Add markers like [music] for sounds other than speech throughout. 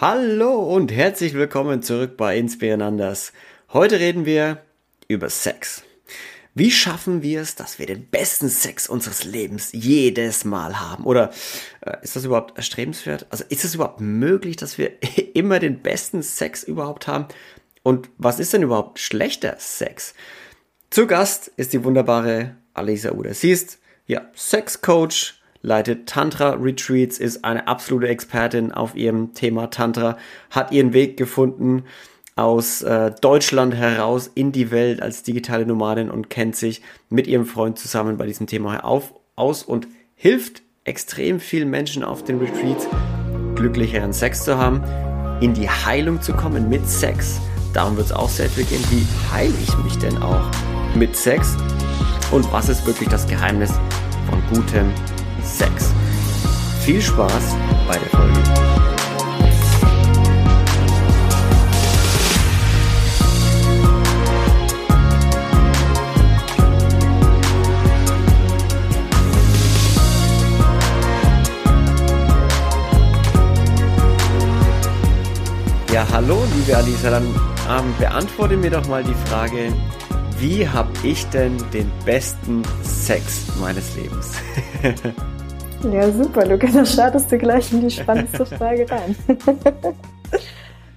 Hallo und herzlich willkommen zurück bei Inspirenanders. Heute reden wir über Sex. Wie schaffen wir es, dass wir den besten Sex unseres Lebens jedes Mal haben? Oder äh, ist das überhaupt erstrebenswert? Also ist es überhaupt möglich, dass wir [laughs] immer den besten Sex überhaupt haben? Und was ist denn überhaupt schlechter Sex? Zu Gast ist die wunderbare Alisa Uda. Sie ist ja Sexcoach, leitet Tantra Retreats, ist eine absolute Expertin auf ihrem Thema Tantra, hat ihren Weg gefunden aus äh, Deutschland heraus in die Welt als digitale Nomadin und kennt sich mit ihrem Freund zusammen bei diesem Thema auf, aus und hilft extrem vielen Menschen auf den Retreats glücklicheren Sex zu haben, in die Heilung zu kommen mit Sex. Darum wird es auch sehr viel gehen. Wie heile ich mich denn auch mit Sex? Und was ist wirklich das Geheimnis von gutem Sex. Viel Spaß bei der Folge. Ja, hallo, liebe Alisa, dann ähm, beantworte mir doch mal die Frage, wie habe ich denn den besten Sex meines Lebens? [laughs] Ja, super, Luca, da startest du gleich in die spannendste [laughs] Frage rein. [laughs]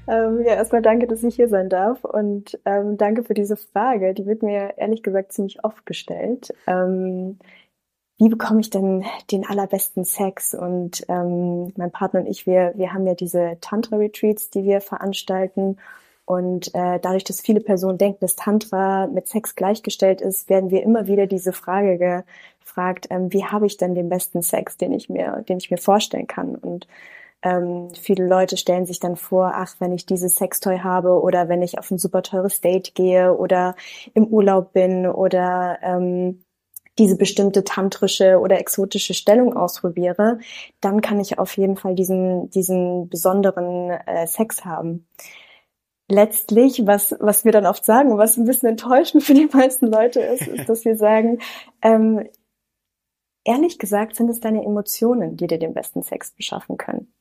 ähm, ja, erstmal danke, dass ich hier sein darf und ähm, danke für diese Frage. Die wird mir ehrlich gesagt ziemlich oft gestellt. Ähm, wie bekomme ich denn den allerbesten Sex? Und ähm, mein Partner und ich, wir, wir haben ja diese Tantra-Retreats, die wir veranstalten. Und äh, dadurch, dass viele Personen denken, dass Tantra mit Sex gleichgestellt ist, werden wir immer wieder diese Frage gefragt, ähm, wie habe ich denn den besten Sex, den ich mir, den ich mir vorstellen kann? Und ähm, viele Leute stellen sich dann vor, ach, wenn ich dieses Sextoy habe oder wenn ich auf ein super teures Date gehe oder im Urlaub bin oder ähm, diese bestimmte tantrische oder exotische Stellung ausprobiere, dann kann ich auf jeden Fall diesen, diesen besonderen äh, Sex haben letztlich, was, was wir dann oft sagen, was ein bisschen enttäuschend für die meisten Leute ist, ist, dass wir sagen, ähm, ehrlich gesagt sind es deine Emotionen, die dir den besten Sex beschaffen können.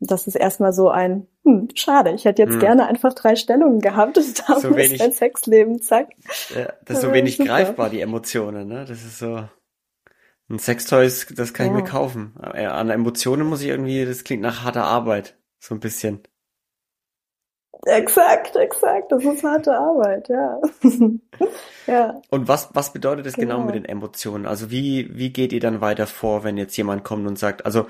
Das ist erstmal so ein, hm, schade, ich hätte jetzt hm. gerne einfach drei Stellungen gehabt und da so wenig, dein Sexleben, zack. Ja, das ist so wenig Super. greifbar, die Emotionen, ne? Das ist so, ein Sextoy, das kann ja. ich mir kaufen. An Emotionen muss ich irgendwie, das klingt nach harter Arbeit, so ein bisschen. Exakt, exakt. Das ist harte Arbeit, ja. [laughs] ja. Und was, was bedeutet das genau. genau mit den Emotionen? Also wie, wie geht ihr dann weiter vor, wenn jetzt jemand kommt und sagt, also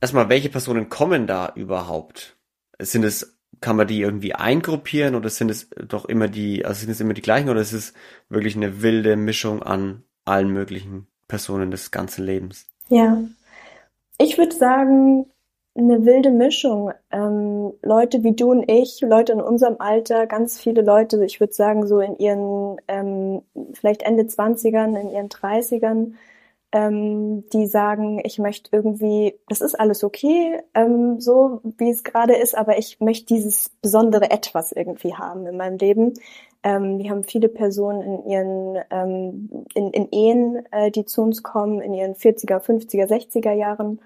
erstmal, welche Personen kommen da überhaupt? Sind es, kann man die irgendwie eingruppieren oder sind es doch immer die, also sind es immer die gleichen oder ist es wirklich eine wilde Mischung an allen möglichen Personen des ganzen Lebens? Ja. Ich würde sagen, eine wilde Mischung. Ähm, Leute wie du und ich, Leute in unserem Alter, ganz viele Leute, ich würde sagen so in ihren ähm, vielleicht Ende 20ern, in ihren 30ern, ähm, die sagen, ich möchte irgendwie, das ist alles okay, ähm, so wie es gerade ist, aber ich möchte dieses besondere Etwas irgendwie haben in meinem Leben. Ähm, wir haben viele Personen in ihren ähm, in, in Ehen, äh, die zu uns kommen, in ihren 40er, 50er, 60er Jahren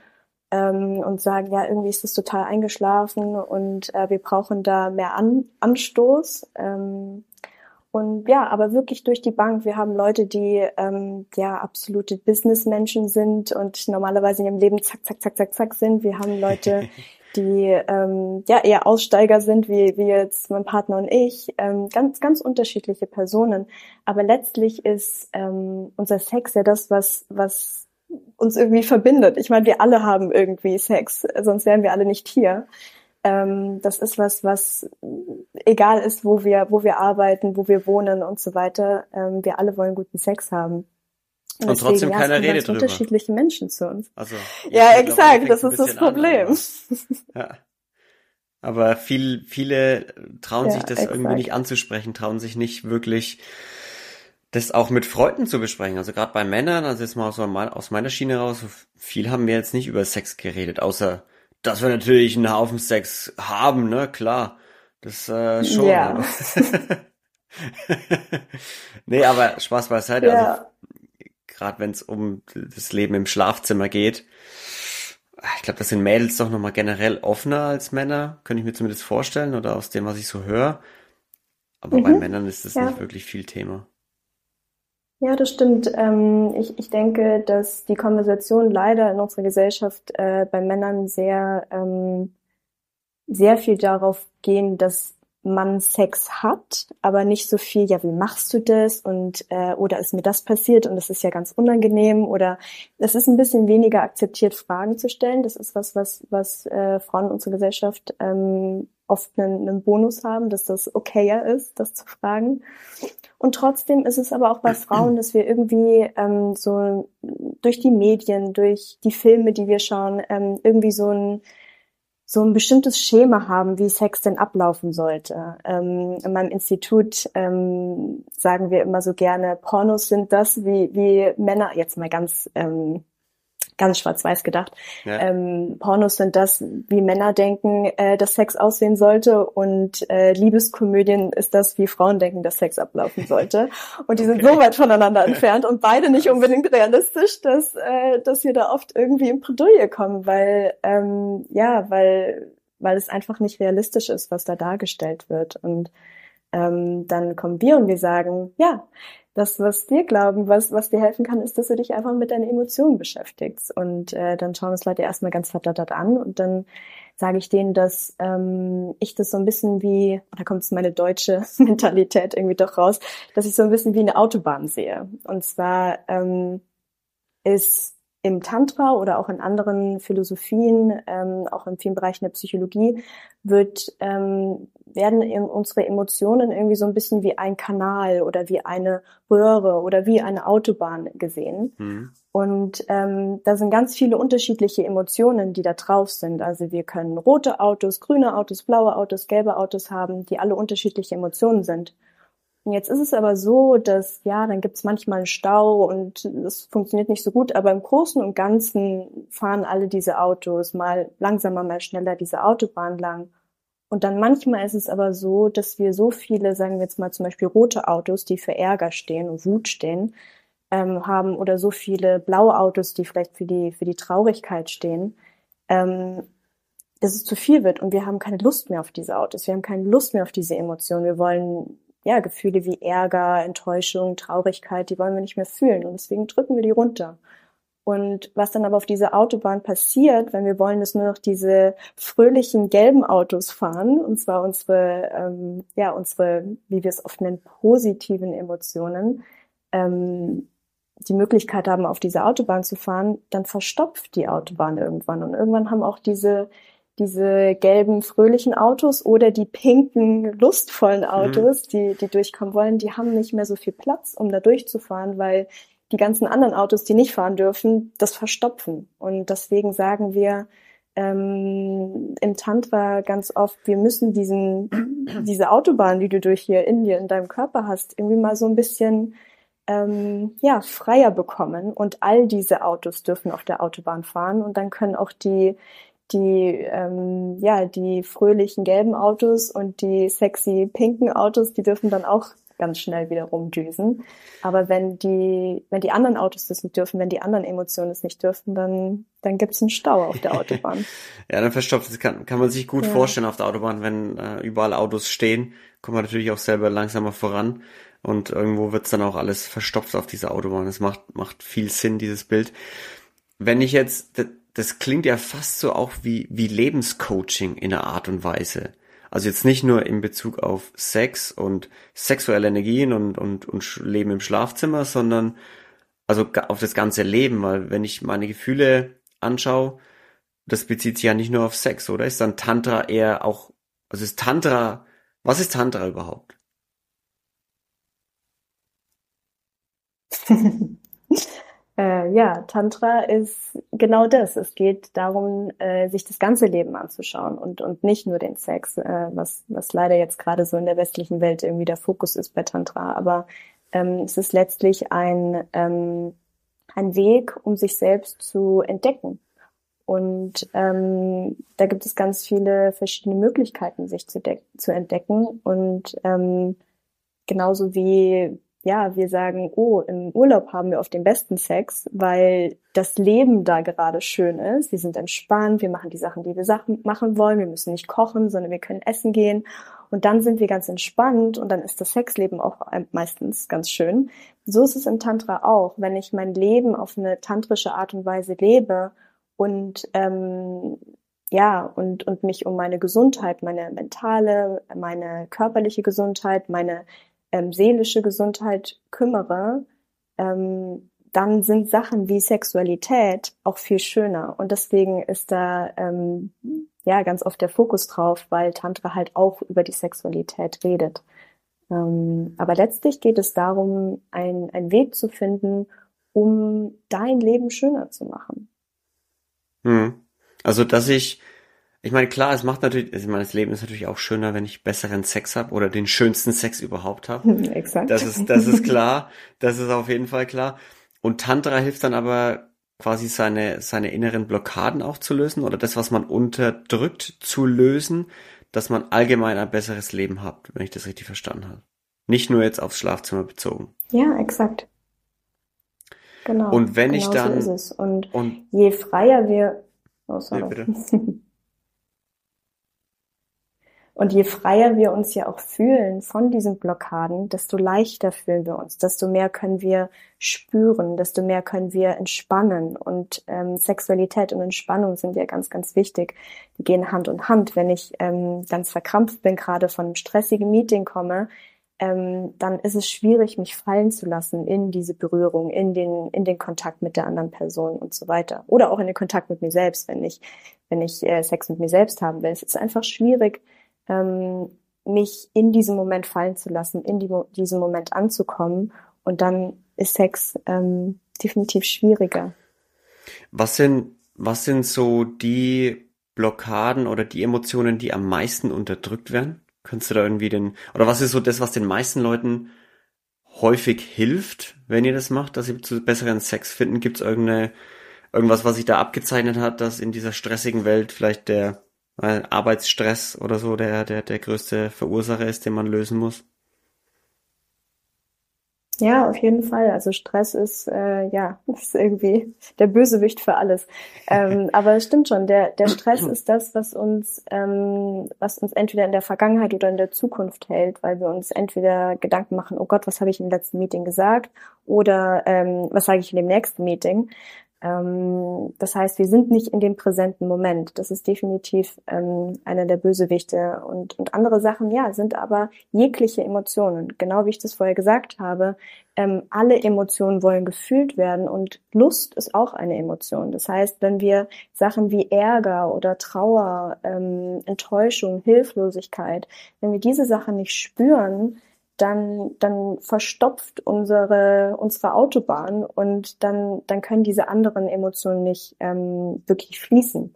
ähm, und sagen, ja, irgendwie ist es total eingeschlafen und äh, wir brauchen da mehr An Anstoß. Ähm, und ja, aber wirklich durch die Bank. Wir haben Leute, die ähm, ja absolute Businessmenschen sind und normalerweise in ihrem Leben zack, zack, zack, zack, zack sind. Wir haben Leute, [laughs] die ähm, ja eher Aussteiger sind, wie, wie jetzt mein Partner und ich. Ähm, ganz, ganz unterschiedliche Personen. Aber letztlich ist ähm, unser Sex ja das, was, was uns irgendwie verbindet. Ich meine, wir alle haben irgendwie Sex, sonst wären wir alle nicht hier. Ähm, das ist was, was egal ist, wo wir, wo wir arbeiten, wo wir wohnen und so weiter. Ähm, wir alle wollen guten Sex haben. Und, und trotzdem ja, keiner redet drüber. unterschiedliche Menschen zu uns. Also, ja, exakt, das ist das Problem. ja. Aber viel, viele trauen ja, sich das exakt. irgendwie nicht anzusprechen, trauen sich nicht wirklich das auch mit Freunden zu besprechen. Also gerade bei Männern, also jetzt mal aus, aus meiner Schiene raus, viel haben wir jetzt nicht über Sex geredet, außer dass wir natürlich einen Haufen Sex haben, ne, klar. Das äh, schon. Ja. [laughs] nee, aber Spaß beiseite. Ja. Also gerade wenn es um das Leben im Schlafzimmer geht, ich glaube, das sind Mädels doch nochmal generell offener als Männer, könnte ich mir zumindest vorstellen, oder aus dem, was ich so höre. Aber mhm. bei Männern ist das ja. nicht wirklich viel Thema. Ja, das stimmt. Ähm, ich, ich denke, dass die Konversation leider in unserer Gesellschaft äh, bei Männern sehr, ähm, sehr viel darauf gehen, dass man Sex hat, aber nicht so viel, ja, wie machst du das und äh, oder ist mir das passiert und das ist ja ganz unangenehm oder es ist ein bisschen weniger akzeptiert, Fragen zu stellen. Das ist was, was, was äh, Frauen in unserer Gesellschaft ähm, oft einen, einen Bonus haben, dass das okayer ist, das zu fragen. Und trotzdem ist es aber auch bei Frauen, dass wir irgendwie ähm, so durch die Medien, durch die Filme, die wir schauen, ähm, irgendwie so ein so ein bestimmtes Schema haben, wie Sex denn ablaufen sollte. Ähm, in meinem Institut ähm, sagen wir immer so gerne, Pornos sind das, wie, wie Männer, jetzt mal ganz ähm, ganz schwarz-weiß gedacht. Ja. Ähm, Pornos sind das, wie Männer denken, äh, dass Sex aussehen sollte und äh, Liebeskomödien ist das, wie Frauen denken, dass Sex ablaufen sollte. [laughs] Und die sind so weit voneinander [laughs] entfernt und beide nicht unbedingt realistisch, dass, äh, dass wir da oft irgendwie in Bredouille kommen, weil ähm, ja, weil weil es einfach nicht realistisch ist, was da dargestellt wird. Und ähm, dann kommen wir und wir sagen, ja, das, was wir glauben, was, was dir helfen kann, ist, dass du dich einfach mit deinen Emotionen beschäftigst. Und äh, dann schauen uns Leute erstmal ganz verdattert an und dann sage ich denen, dass ähm, ich das so ein bisschen wie, da kommt meine deutsche [laughs] Mentalität irgendwie doch raus, dass ich so ein bisschen wie eine Autobahn sehe. Und zwar ähm, ist im Tantra oder auch in anderen Philosophien, ähm, auch in vielen Bereichen der Psychologie, wird, ähm, werden unsere Emotionen irgendwie so ein bisschen wie ein Kanal oder wie eine Röhre oder wie eine Autobahn gesehen. Mhm. Und ähm, da sind ganz viele unterschiedliche Emotionen, die da drauf sind. Also wir können rote Autos, grüne Autos, blaue Autos, gelbe Autos haben, die alle unterschiedliche Emotionen sind. Und jetzt ist es aber so, dass ja, dann gibt es manchmal einen Stau und es funktioniert nicht so gut, aber im Großen und Ganzen fahren alle diese Autos mal langsamer, mal schneller diese Autobahn lang. Und dann manchmal ist es aber so, dass wir so viele, sagen wir jetzt mal zum Beispiel rote Autos, die für Ärger stehen und Wut stehen, ähm, haben oder so viele blaue Autos, die vielleicht für die, für die Traurigkeit stehen, ähm, dass es zu viel wird. Und wir haben keine Lust mehr auf diese Autos, wir haben keine Lust mehr auf diese Emotionen, wir wollen ja, Gefühle wie Ärger, Enttäuschung, Traurigkeit, die wollen wir nicht mehr fühlen und deswegen drücken wir die runter. Und was dann aber auf dieser Autobahn passiert, wenn wir wollen, dass nur noch diese fröhlichen gelben Autos fahren, und zwar unsere, ähm, ja, unsere, wie wir es oft nennen, positiven Emotionen, ähm, die Möglichkeit haben, auf diese Autobahn zu fahren, dann verstopft die Autobahn irgendwann. Und irgendwann haben auch diese diese gelben, fröhlichen Autos oder die pinken, lustvollen mhm. Autos, mhm. die, die durchkommen wollen, die haben nicht mehr so viel Platz, um da durchzufahren, weil die ganzen anderen Autos, die nicht fahren dürfen, das verstopfen. Und deswegen sagen wir ähm, im Tantra ganz oft, wir müssen diesen, [clears throat] diese Autobahn, die du durch hier in dir, in deinem Körper hast, irgendwie mal so ein bisschen ähm, ja, freier bekommen. Und all diese Autos dürfen auf der Autobahn fahren. Und dann können auch die, die, ähm, ja, die fröhlichen gelben Autos und die sexy pinken Autos, die dürfen dann auch ganz schnell wieder rumdüsen. Aber wenn die, wenn die anderen Autos das nicht dürfen, wenn die anderen Emotionen es nicht dürfen, dann, dann gibt's einen Stau auf der Autobahn. [laughs] ja, dann verstopft es. Kann, kann man sich gut ja. vorstellen auf der Autobahn, wenn äh, überall Autos stehen, kommt man natürlich auch selber langsamer voran. Und irgendwo wird's dann auch alles verstopft auf dieser Autobahn. Das macht, macht viel Sinn, dieses Bild. Wenn ich jetzt das klingt ja fast so auch wie, wie Lebenscoaching in einer Art und Weise. Also jetzt nicht nur in Bezug auf Sex und sexuelle Energien und, und, und Leben im Schlafzimmer, sondern also auf das ganze Leben, weil wenn ich meine Gefühle anschaue, das bezieht sich ja nicht nur auf Sex, oder? Ist dann Tantra eher auch, also ist Tantra, was ist Tantra überhaupt? [laughs] Äh, ja, Tantra ist genau das. Es geht darum, äh, sich das ganze Leben anzuschauen und, und nicht nur den Sex, äh, was, was leider jetzt gerade so in der westlichen Welt irgendwie der Fokus ist bei Tantra. Aber ähm, es ist letztlich ein, ähm, ein Weg, um sich selbst zu entdecken. Und ähm, da gibt es ganz viele verschiedene Möglichkeiten, sich zu, zu entdecken. Und ähm, genauso wie ja, wir sagen, oh, im Urlaub haben wir oft den besten Sex, weil das Leben da gerade schön ist. Wir sind entspannt, wir machen die Sachen, die wir Sachen machen wollen. Wir müssen nicht kochen, sondern wir können essen gehen. Und dann sind wir ganz entspannt und dann ist das Sexleben auch meistens ganz schön. So ist es im Tantra auch. Wenn ich mein Leben auf eine tantrische Art und Weise lebe und ähm, ja, und, und mich um meine Gesundheit, meine mentale, meine körperliche Gesundheit, meine ähm, seelische Gesundheit kümmere, ähm, dann sind Sachen wie Sexualität auch viel schöner. Und deswegen ist da ähm, ja ganz oft der Fokus drauf, weil Tantra halt auch über die Sexualität redet. Ähm, aber letztlich geht es darum, ein, einen Weg zu finden, um dein Leben schöner zu machen. Hm. Also, dass ich, ich meine, klar, es macht natürlich, ich meine, das Leben ist natürlich auch schöner, wenn ich besseren Sex habe oder den schönsten Sex überhaupt habe. [laughs] Exakt. Das ist, das ist klar. Das ist auf jeden Fall klar. Und Tantra hilft dann aber quasi seine, seine inneren Blockaden auch zu lösen oder das, was man unterdrückt, zu lösen, dass man allgemein ein besseres Leben hat, wenn ich das richtig verstanden habe. Nicht nur jetzt aufs Schlafzimmer bezogen. Ja, exakt. Genau. Und wenn genau ich dann. So. Und, und je freier wir. Oh, sorry. Nee, bitte. [laughs] Und je freier wir uns ja auch fühlen von diesen Blockaden, desto leichter fühlen wir uns, desto mehr können wir spüren, desto mehr können wir entspannen. Und ähm, Sexualität und Entspannung sind ja ganz, ganz wichtig. Die gehen Hand in Hand. Wenn ich ähm, ganz verkrampft bin, gerade von einem stressigen Meeting komme, ähm, dann ist es schwierig, mich fallen zu lassen in diese Berührung, in den, in den Kontakt mit der anderen Person und so weiter. Oder auch in den Kontakt mit mir selbst, wenn ich, wenn ich äh, Sex mit mir selbst haben will. Es ist einfach schwierig, ähm, mich in diesem Moment fallen zu lassen, in die, diesem Moment anzukommen. Und dann ist Sex ähm, definitiv schwieriger. Was sind, was sind so die Blockaden oder die Emotionen, die am meisten unterdrückt werden? Könntest du da irgendwie den, oder was ist so das, was den meisten Leuten häufig hilft, wenn ihr das macht, dass sie zu besseren Sex finden? Gibt es irgendeine, irgendwas, was sich da abgezeichnet hat, dass in dieser stressigen Welt vielleicht der äh, Arbeitsstress oder so der, der, der größte Verursacher ist, den man lösen muss? Ja, auf jeden Fall. Also Stress ist äh, ja [laughs] ist irgendwie der Bösewicht für alles. Ähm, [laughs] aber es stimmt schon. Der der Stress ist das, was uns ähm, was uns entweder in der Vergangenheit oder in der Zukunft hält, weil wir uns entweder Gedanken machen: Oh Gott, was habe ich im letzten Meeting gesagt? Oder ähm, was sage ich in dem nächsten Meeting? Ähm, das heißt, wir sind nicht in dem präsenten Moment. Das ist definitiv ähm, einer der Bösewichte. Und, und andere Sachen, ja, sind aber jegliche Emotionen. Genau wie ich das vorher gesagt habe, ähm, alle Emotionen wollen gefühlt werden und Lust ist auch eine Emotion. Das heißt, wenn wir Sachen wie Ärger oder Trauer, ähm, Enttäuschung, Hilflosigkeit, wenn wir diese Sachen nicht spüren, dann, dann verstopft unsere, unsere Autobahn und dann, dann können diese anderen Emotionen nicht ähm, wirklich fließen.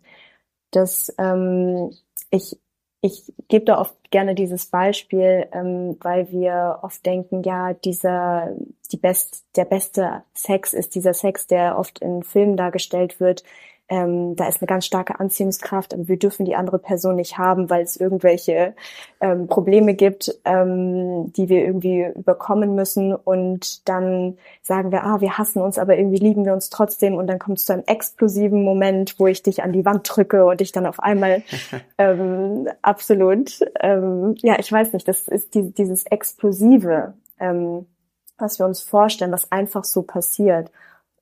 Das, ähm, ich, ich gebe da oft gerne dieses Beispiel, ähm, weil wir oft denken, ja, dieser, die best, der beste Sex ist dieser Sex, der oft in Filmen dargestellt wird, ähm, da ist eine ganz starke Anziehungskraft, aber wir dürfen die andere Person nicht haben, weil es irgendwelche ähm, Probleme gibt, ähm, die wir irgendwie überkommen müssen. Und dann sagen wir, ah, wir hassen uns, aber irgendwie lieben wir uns trotzdem. Und dann kommt es zu einem explosiven Moment, wo ich dich an die Wand drücke und dich dann auf einmal [laughs] ähm, absolut, ähm, ja, ich weiß nicht, das ist die, dieses Explosive, ähm, was wir uns vorstellen, was einfach so passiert.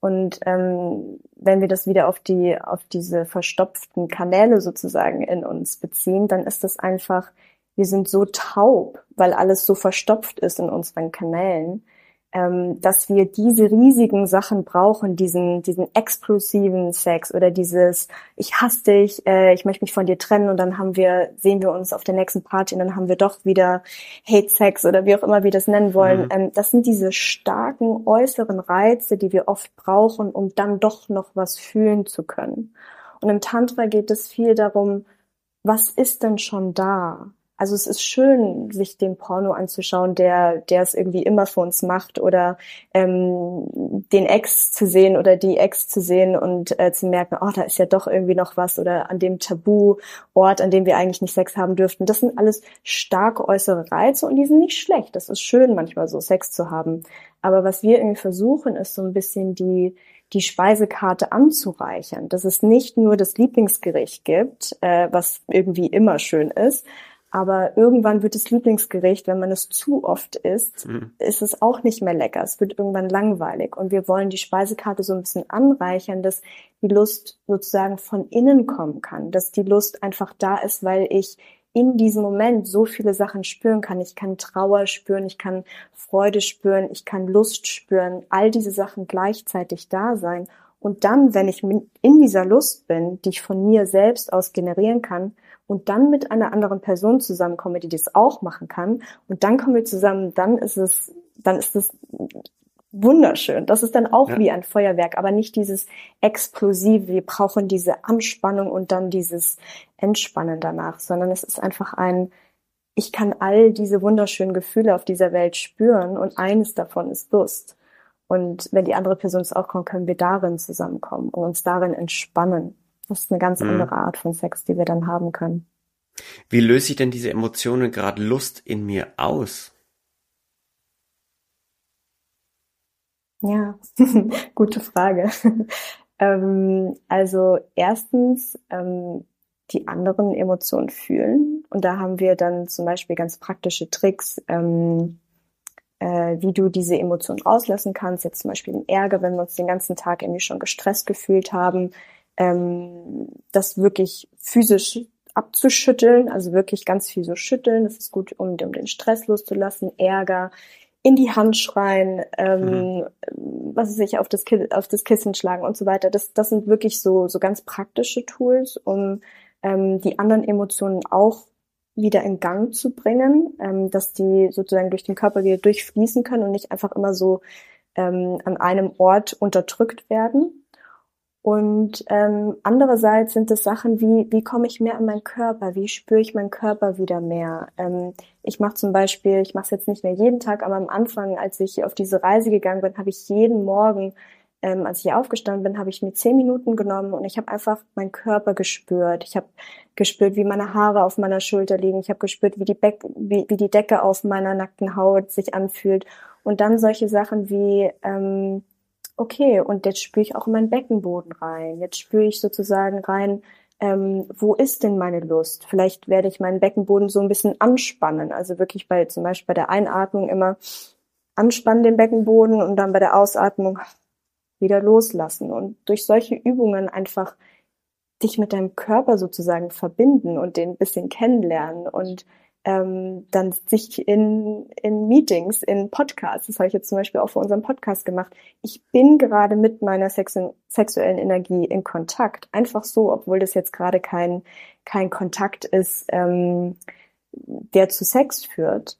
Und ähm, wenn wir das wieder auf die, auf diese verstopften Kanäle sozusagen in uns beziehen, dann ist das einfach, wir sind so taub, weil alles so verstopft ist in unseren Kanälen, dass wir diese riesigen Sachen brauchen, diesen, diesen explosiven Sex oder dieses, ich hasse dich, äh, ich möchte mich von dir trennen und dann haben wir, sehen wir uns auf der nächsten Party und dann haben wir doch wieder Hate Sex oder wie auch immer wir das nennen wollen. Mhm. Ähm, das sind diese starken äußeren Reize, die wir oft brauchen, um dann doch noch was fühlen zu können. Und im Tantra geht es viel darum, was ist denn schon da? Also es ist schön, sich den Porno anzuschauen, der, der es irgendwie immer für uns macht oder ähm, den Ex zu sehen oder die Ex zu sehen und äh, zu merken, oh, da ist ja doch irgendwie noch was oder an dem Tabu-Ort, an dem wir eigentlich nicht Sex haben dürften. Das sind alles starke äußere Reize und die sind nicht schlecht. Das ist schön, manchmal so Sex zu haben. Aber was wir irgendwie versuchen, ist so ein bisschen die, die Speisekarte anzureichern, dass es nicht nur das Lieblingsgericht gibt, äh, was irgendwie immer schön ist, aber irgendwann wird das Lieblingsgericht, wenn man es zu oft isst, mhm. ist es auch nicht mehr lecker. Es wird irgendwann langweilig. Und wir wollen die Speisekarte so ein bisschen anreichern, dass die Lust sozusagen von innen kommen kann, dass die Lust einfach da ist, weil ich in diesem Moment so viele Sachen spüren kann. Ich kann Trauer spüren, ich kann Freude spüren, ich kann Lust spüren, all diese Sachen gleichzeitig da sein. Und dann, wenn ich in dieser Lust bin, die ich von mir selbst aus generieren kann, und dann mit einer anderen Person zusammenkomme, die das auch machen kann, und dann kommen wir zusammen, dann ist es, dann ist es wunderschön. Das ist dann auch ja. wie ein Feuerwerk, aber nicht dieses explosive, wir brauchen diese Anspannung und dann dieses Entspannen danach, sondern es ist einfach ein, ich kann all diese wunderschönen Gefühle auf dieser Welt spüren und eines davon ist Lust. Und wenn die andere Person es auch kommt, können wir darin zusammenkommen und uns darin entspannen. Das ist eine ganz mhm. andere Art von Sex, die wir dann haben können. Wie löse ich denn diese Emotionen gerade Lust in mir aus? Ja, [laughs] gute Frage. [laughs] ähm, also erstens ähm, die anderen Emotionen fühlen. Und da haben wir dann zum Beispiel ganz praktische Tricks, ähm, äh, wie du diese Emotionen rauslassen kannst. Jetzt zum Beispiel den Ärger, wenn wir uns den ganzen Tag irgendwie schon gestresst gefühlt haben, ähm, das wirklich physisch abzuschütteln, also wirklich ganz viel so schütteln. Das ist gut, um, um den Stress loszulassen, Ärger in die Hand schreien, ähm, mhm. was weiß ich, auf das, auf das Kissen schlagen und so weiter. Das, das sind wirklich so, so ganz praktische Tools, um ähm, die anderen Emotionen auch wieder in Gang zu bringen, ähm, dass die sozusagen durch den Körper wieder durchfließen können und nicht einfach immer so ähm, an einem Ort unterdrückt werden. Und ähm, andererseits sind es Sachen wie, wie komme ich mehr an meinen Körper, wie spüre ich meinen Körper wieder mehr. Ähm, ich mache zum Beispiel, ich mache es jetzt nicht mehr jeden Tag, aber am Anfang, als ich auf diese Reise gegangen bin, habe ich jeden Morgen, ähm, als ich aufgestanden bin, habe ich mir zehn Minuten genommen und ich habe einfach meinen Körper gespürt. Ich habe gespürt, wie meine Haare auf meiner Schulter liegen. Ich habe gespürt, wie die, Beck wie, wie die Decke auf meiner nackten Haut sich anfühlt. Und dann solche Sachen wie ähm, okay, und jetzt spüre ich auch in meinen Beckenboden rein. Jetzt spüre ich sozusagen rein, ähm, wo ist denn meine Lust? Vielleicht werde ich meinen Beckenboden so ein bisschen anspannen. Also wirklich bei, zum Beispiel bei der Einatmung immer anspannen den Beckenboden und dann bei der Ausatmung wieder loslassen. Und durch solche Übungen einfach dich mit deinem Körper sozusagen verbinden und den ein bisschen kennenlernen und ähm, dann sich in, in Meetings, in Podcasts, das habe ich jetzt zum Beispiel auch für unseren Podcast gemacht, ich bin gerade mit meiner sexu sexuellen Energie in Kontakt. Einfach so, obwohl das jetzt gerade kein, kein Kontakt ist, ähm, der zu Sex führt.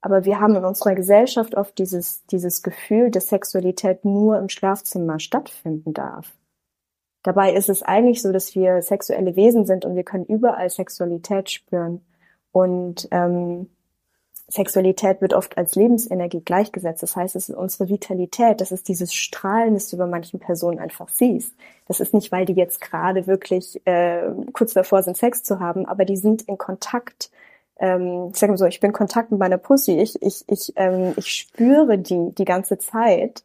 Aber wir haben in unserer Gesellschaft oft dieses, dieses Gefühl, dass Sexualität nur im Schlafzimmer stattfinden darf. Dabei ist es eigentlich so, dass wir sexuelle Wesen sind und wir können überall Sexualität spüren. Und ähm, Sexualität wird oft als Lebensenergie gleichgesetzt. Das heißt, es ist unsere Vitalität, das ist dieses Strahlen, das du bei manchen Personen einfach siehst. Das ist nicht, weil die jetzt gerade wirklich äh, kurz davor sind, Sex zu haben, aber die sind in Kontakt. Ähm, ich sage mal so, ich bin in Kontakt mit meiner Pussy. Ich, ich, ich, ähm, ich spüre die die ganze Zeit.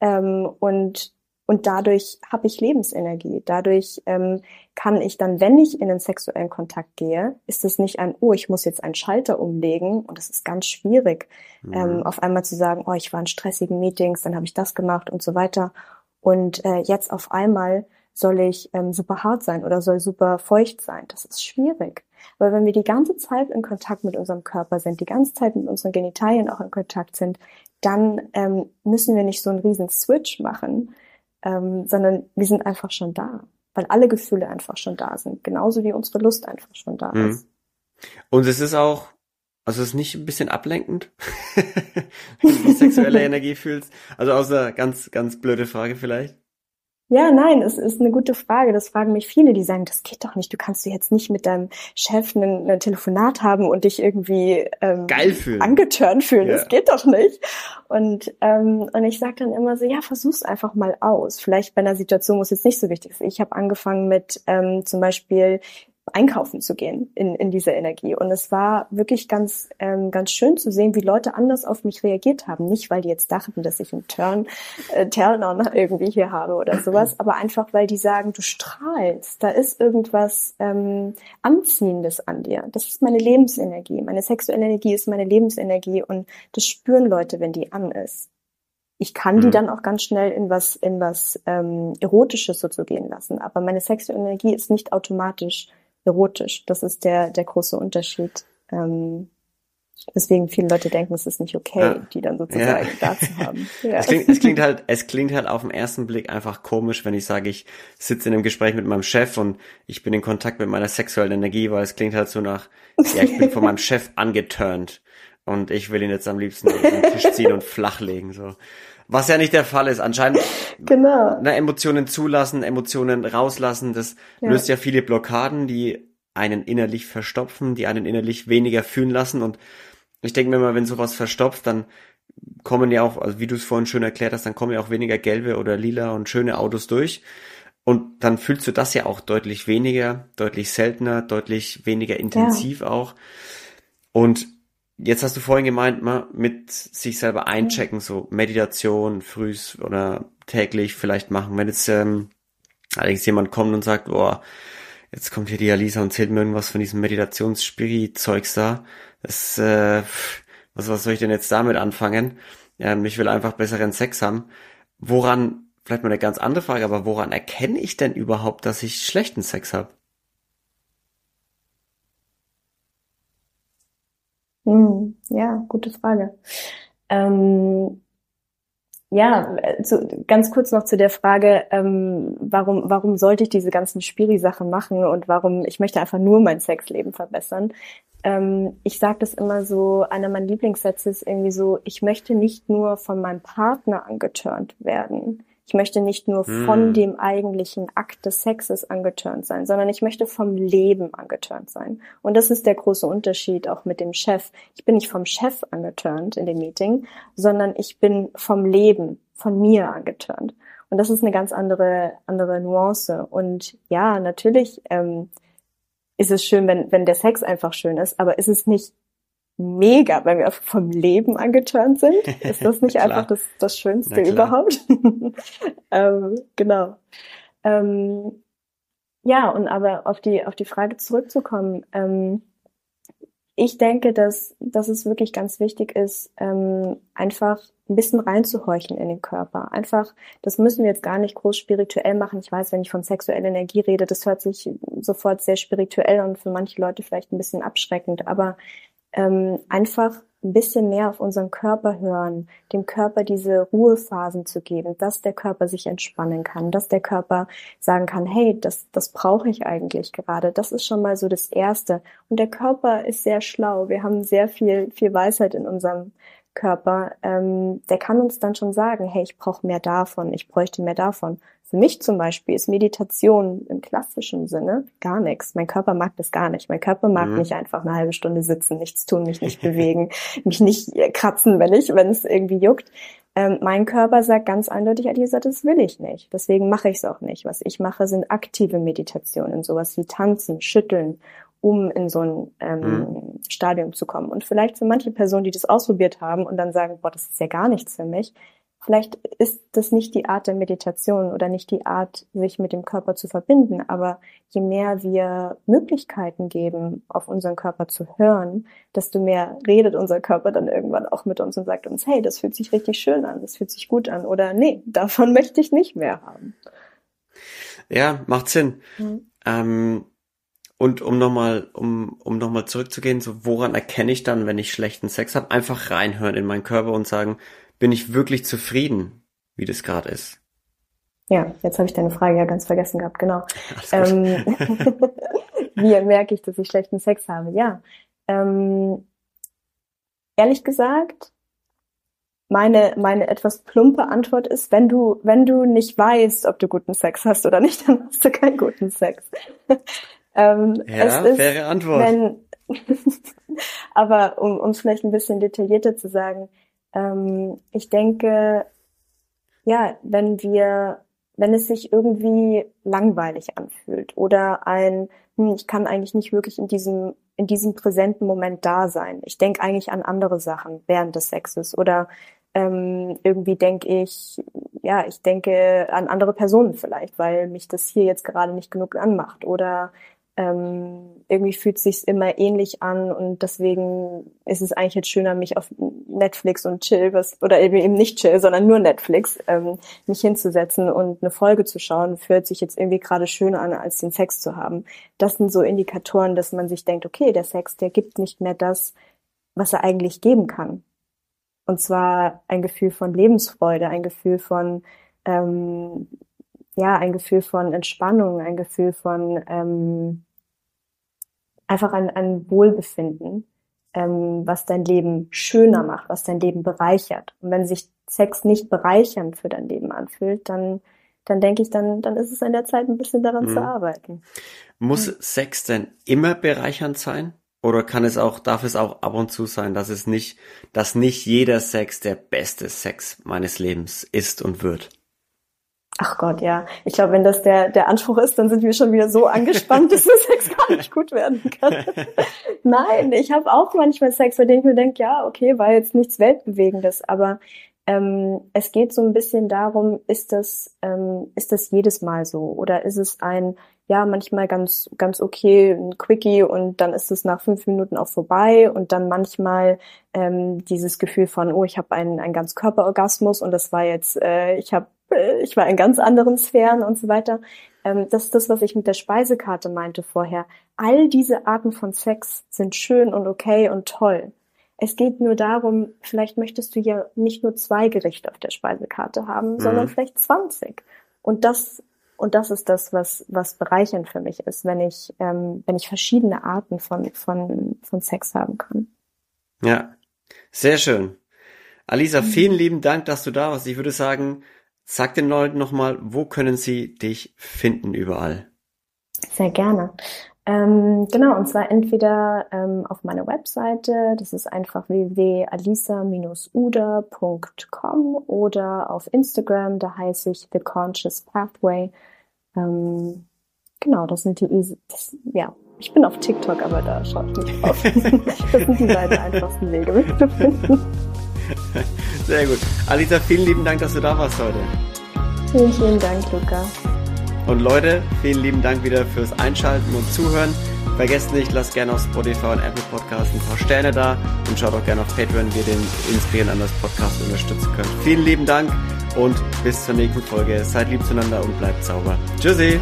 Ähm, und und dadurch habe ich Lebensenergie. Dadurch ähm, kann ich dann, wenn ich in den sexuellen Kontakt gehe, ist es nicht ein, oh, ich muss jetzt einen Schalter umlegen. Und das ist ganz schwierig, mhm. ähm, auf einmal zu sagen, oh, ich war in stressigen Meetings, dann habe ich das gemacht und so weiter. Und äh, jetzt auf einmal soll ich ähm, super hart sein oder soll super feucht sein. Das ist schwierig. Weil wenn wir die ganze Zeit in Kontakt mit unserem Körper sind, die ganze Zeit mit unseren Genitalien auch in Kontakt sind, dann ähm, müssen wir nicht so einen riesen Switch machen, ähm, sondern wir sind einfach schon da, weil alle Gefühle einfach schon da sind, genauso wie unsere Lust einfach schon da mhm. ist. Und es ist auch, also es ist nicht ein bisschen ablenkend, [laughs] wenn du sexuelle [laughs] Energie fühlst. Also außer ganz, ganz blöde Frage vielleicht. Ja, nein, es ist eine gute Frage. Das fragen mich viele, die sagen, das geht doch nicht. Du kannst du jetzt nicht mit deinem Chef ein, ein Telefonat haben und dich irgendwie ähm, geil fühlen, angetörnt fühlen. Ja. Das geht doch nicht. Und ähm, und ich sage dann immer so, ja, versuch's einfach mal aus. Vielleicht bei einer Situation, wo es jetzt nicht so wichtig ist. Ich habe angefangen mit ähm, zum Beispiel einkaufen zu gehen in, in dieser Energie. Und es war wirklich ganz, ähm, ganz schön zu sehen, wie Leute anders auf mich reagiert haben. Nicht, weil die jetzt dachten, dass ich einen Turn, äh, Turn-on [laughs] irgendwie hier habe oder sowas, aber einfach, weil die sagen, du strahlst, da ist irgendwas ähm, Anziehendes an dir. Das ist meine Lebensenergie. Meine sexuelle Energie ist meine Lebensenergie und das spüren Leute, wenn die an ist. Ich kann die mhm. dann auch ganz schnell in was, in was ähm, Erotisches so zu gehen lassen. Aber meine sexuelle Energie ist nicht automatisch erotisch. Das ist der, der große Unterschied. Ähm, Deswegen viele Leute denken, es ist nicht okay, ja. die dann sozusagen ja. [laughs] da zu haben. Ja. Es, klingt, es, klingt, halt, es klingt halt auf den ersten Blick einfach komisch, wenn ich sage, ich sitze in einem Gespräch mit meinem Chef und ich bin in Kontakt mit meiner sexuellen Energie, weil es klingt halt so nach, ja, ich bin von meinem Chef angeturnt und ich will ihn jetzt am liebsten auf den Tisch ziehen und flachlegen, so. Was ja nicht der Fall ist. Anscheinend [laughs] genau. Na, Emotionen zulassen, Emotionen rauslassen, das ja. löst ja viele Blockaden, die einen innerlich verstopfen, die einen innerlich weniger fühlen lassen. Und ich denke mir mal, wenn sowas verstopft, dann kommen ja auch, also wie du es vorhin schön erklärt hast, dann kommen ja auch weniger gelbe oder lila und schöne Autos durch. Und dann fühlst du das ja auch deutlich weniger, deutlich seltener, deutlich weniger intensiv ja. auch. Und Jetzt hast du vorhin gemeint, mal mit sich selber einchecken, so Meditation, frühs oder täglich vielleicht machen. Wenn jetzt ähm, allerdings jemand kommt und sagt, boah, jetzt kommt hier die Alisa und zählt mir irgendwas von diesem Meditations-Spirit-Zeugs da. Das, äh, was, was soll ich denn jetzt damit anfangen? Ähm, ich will einfach besseren Sex haben. Woran, vielleicht mal eine ganz andere Frage, aber woran erkenne ich denn überhaupt, dass ich schlechten Sex habe? Hm, ja, gute Frage. Ähm, ja, zu, ganz kurz noch zu der Frage, ähm, warum, warum sollte ich diese ganzen Spiri-Sachen machen und warum, ich möchte einfach nur mein Sexleben verbessern. Ähm, ich sage das immer so, einer meiner Lieblingssätze ist irgendwie so, ich möchte nicht nur von meinem Partner angeturnt werden. Ich möchte nicht nur von mm. dem eigentlichen Akt des Sexes angeturnt sein, sondern ich möchte vom Leben angeturnt sein. Und das ist der große Unterschied auch mit dem Chef. Ich bin nicht vom Chef angeturnt in dem Meeting, sondern ich bin vom Leben, von mir angeturnt. Und das ist eine ganz andere, andere Nuance. Und ja, natürlich ähm, ist es schön, wenn, wenn der Sex einfach schön ist, aber ist es nicht mega, weil wir vom Leben angeturnt sind. Ist das nicht [laughs] einfach das, das Schönste überhaupt? [laughs] ähm, genau. Ähm, ja, und aber auf die, auf die Frage zurückzukommen, ähm, ich denke, dass, dass es wirklich ganz wichtig ist, ähm, einfach ein bisschen reinzuhorchen in den Körper. Einfach, das müssen wir jetzt gar nicht groß spirituell machen. Ich weiß, wenn ich von sexueller Energie rede, das hört sich sofort sehr spirituell und für manche Leute vielleicht ein bisschen abschreckend. Aber ähm, einfach ein bisschen mehr auf unseren Körper hören, dem Körper diese Ruhephasen zu geben, dass der Körper sich entspannen kann, dass der Körper sagen kann, hey, das, das brauche ich eigentlich gerade. Das ist schon mal so das Erste. Und der Körper ist sehr schlau. Wir haben sehr viel, viel Weisheit in unserem Körper. Ähm, der kann uns dann schon sagen, hey, ich brauche mehr davon, ich bräuchte mehr davon. Für mich zum Beispiel ist Meditation im klassischen Sinne gar nichts. Mein Körper mag das gar nicht. Mein Körper mag mhm. nicht einfach eine halbe Stunde sitzen, nichts tun, mich nicht bewegen, [laughs] mich nicht kratzen, wenn ich, wenn es irgendwie juckt. Ähm, mein Körper sagt ganz eindeutig, Alisa, das will ich nicht. Deswegen mache ich es auch nicht. Was ich mache, sind aktive Meditationen, sowas wie tanzen, schütteln, um in so ein ähm, mhm. Stadium zu kommen. Und vielleicht für manche Personen, die das ausprobiert haben und dann sagen, boah, das ist ja gar nichts für mich, Vielleicht ist das nicht die Art der Meditation oder nicht die Art, sich mit dem Körper zu verbinden, aber je mehr wir Möglichkeiten geben, auf unseren Körper zu hören, desto mehr redet unser Körper dann irgendwann auch mit uns und sagt uns, hey, das fühlt sich richtig schön an, das fühlt sich gut an oder nee, davon [laughs] möchte ich nicht mehr haben. Ja, macht Sinn. Mhm. Ähm, und um nochmal, um, um nochmal zurückzugehen, so woran erkenne ich dann, wenn ich schlechten Sex habe? Einfach reinhören in meinen Körper und sagen, bin ich wirklich zufrieden, wie das gerade ist? Ja, jetzt habe ich deine Frage ja ganz vergessen gehabt, genau. [laughs] Ähm, [laughs] wie merke ich, dass ich schlechten Sex habe? Ja. Ähm, ehrlich gesagt, meine, meine etwas plumpe Antwort ist, wenn du, wenn du nicht weißt, ob du guten Sex hast oder nicht, [laughs] dann hast du keinen guten Sex. Ähm, ja, ist, faire Antwort. Wenn, [laughs] aber um, um es vielleicht ein bisschen detaillierter zu sagen, ähm, ich denke, ja, wenn wir, wenn es sich irgendwie langweilig anfühlt oder ein, hm, ich kann eigentlich nicht wirklich in diesem, in diesem präsenten Moment da sein. Ich denke eigentlich an andere Sachen während des Sexes oder ähm, irgendwie denke ich, ja, ich denke an andere Personen vielleicht, weil mich das hier jetzt gerade nicht genug anmacht oder ähm, irgendwie fühlt sich's immer ähnlich an und deswegen ist es eigentlich jetzt schöner, mich auf Netflix und Chill, was oder eben nicht Chill, sondern nur Netflix, ähm, mich hinzusetzen und eine Folge zu schauen, fühlt sich jetzt irgendwie gerade schöner an, als den Sex zu haben. Das sind so Indikatoren, dass man sich denkt, okay, der Sex, der gibt nicht mehr das, was er eigentlich geben kann. Und zwar ein Gefühl von Lebensfreude, ein Gefühl von ähm, ja, ein Gefühl von Entspannung, ein Gefühl von ähm, einfach ein, ein Wohlbefinden, ähm, was dein Leben schöner macht, was dein Leben bereichert. Und wenn sich Sex nicht bereichernd für dein Leben anfühlt, dann dann denke ich, dann, dann ist es an der Zeit, ein bisschen daran mhm. zu arbeiten. Muss mhm. Sex denn immer bereichernd sein? Oder kann es auch, darf es auch ab und zu sein, dass es nicht, dass nicht jeder Sex der beste Sex meines Lebens ist und wird? Ach Gott, ja. Ich glaube, wenn das der, der Anspruch ist, dann sind wir schon wieder so angespannt, [laughs] dass der Sex gar nicht gut werden kann. [laughs] Nein, ich habe auch manchmal Sex, bei dem ich mir denke, ja, okay, war jetzt nichts Weltbewegendes, aber ähm, es geht so ein bisschen darum, ist das, ähm, ist das jedes Mal so? Oder ist es ein, ja, manchmal ganz, ganz okay, ein Quickie und dann ist es nach fünf Minuten auch vorbei und dann manchmal ähm, dieses Gefühl von, oh, ich habe einen, einen ganz Körperorgasmus und das war jetzt, äh, ich habe ich war in ganz anderen Sphären und so weiter. Ähm, das ist das, was ich mit der Speisekarte meinte vorher. All diese Arten von Sex sind schön und okay und toll. Es geht nur darum, vielleicht möchtest du ja nicht nur zwei Gerichte auf der Speisekarte haben, mhm. sondern vielleicht 20. Und das, und das ist das, was, was bereichernd für mich ist, wenn ich, ähm, wenn ich verschiedene Arten von, von, von Sex haben kann. Ja, sehr schön. Alisa, vielen lieben Dank, dass du da warst. Ich würde sagen, Sag den Leuten nochmal, wo können sie dich finden überall? Sehr gerne. Ähm, genau, und zwar entweder ähm, auf meiner Webseite, das ist einfach www.alisa-uda.com oder auf Instagram, da heiße ich The Conscious Pathway. Ähm, genau, das sind die, das, ja, ich bin auf TikTok, aber da schaue ich nicht drauf. [laughs] das sind die beiden einfachsten Wege, mich zu finden. Sehr gut. Alisa, vielen lieben Dank, dass du da warst heute. Vielen, vielen Dank, Luca. Und Leute, vielen lieben Dank wieder fürs Einschalten und Zuhören. Vergesst nicht, lasst gerne auf Spotify und Apple Podcasts ein paar Sterne da und schaut auch gerne auf Patreon, wie ihr den Inspirieren anders Podcast unterstützen könnt. Vielen lieben Dank und bis zur nächsten Folge. Seid lieb zueinander und bleibt sauber. Tschüssi!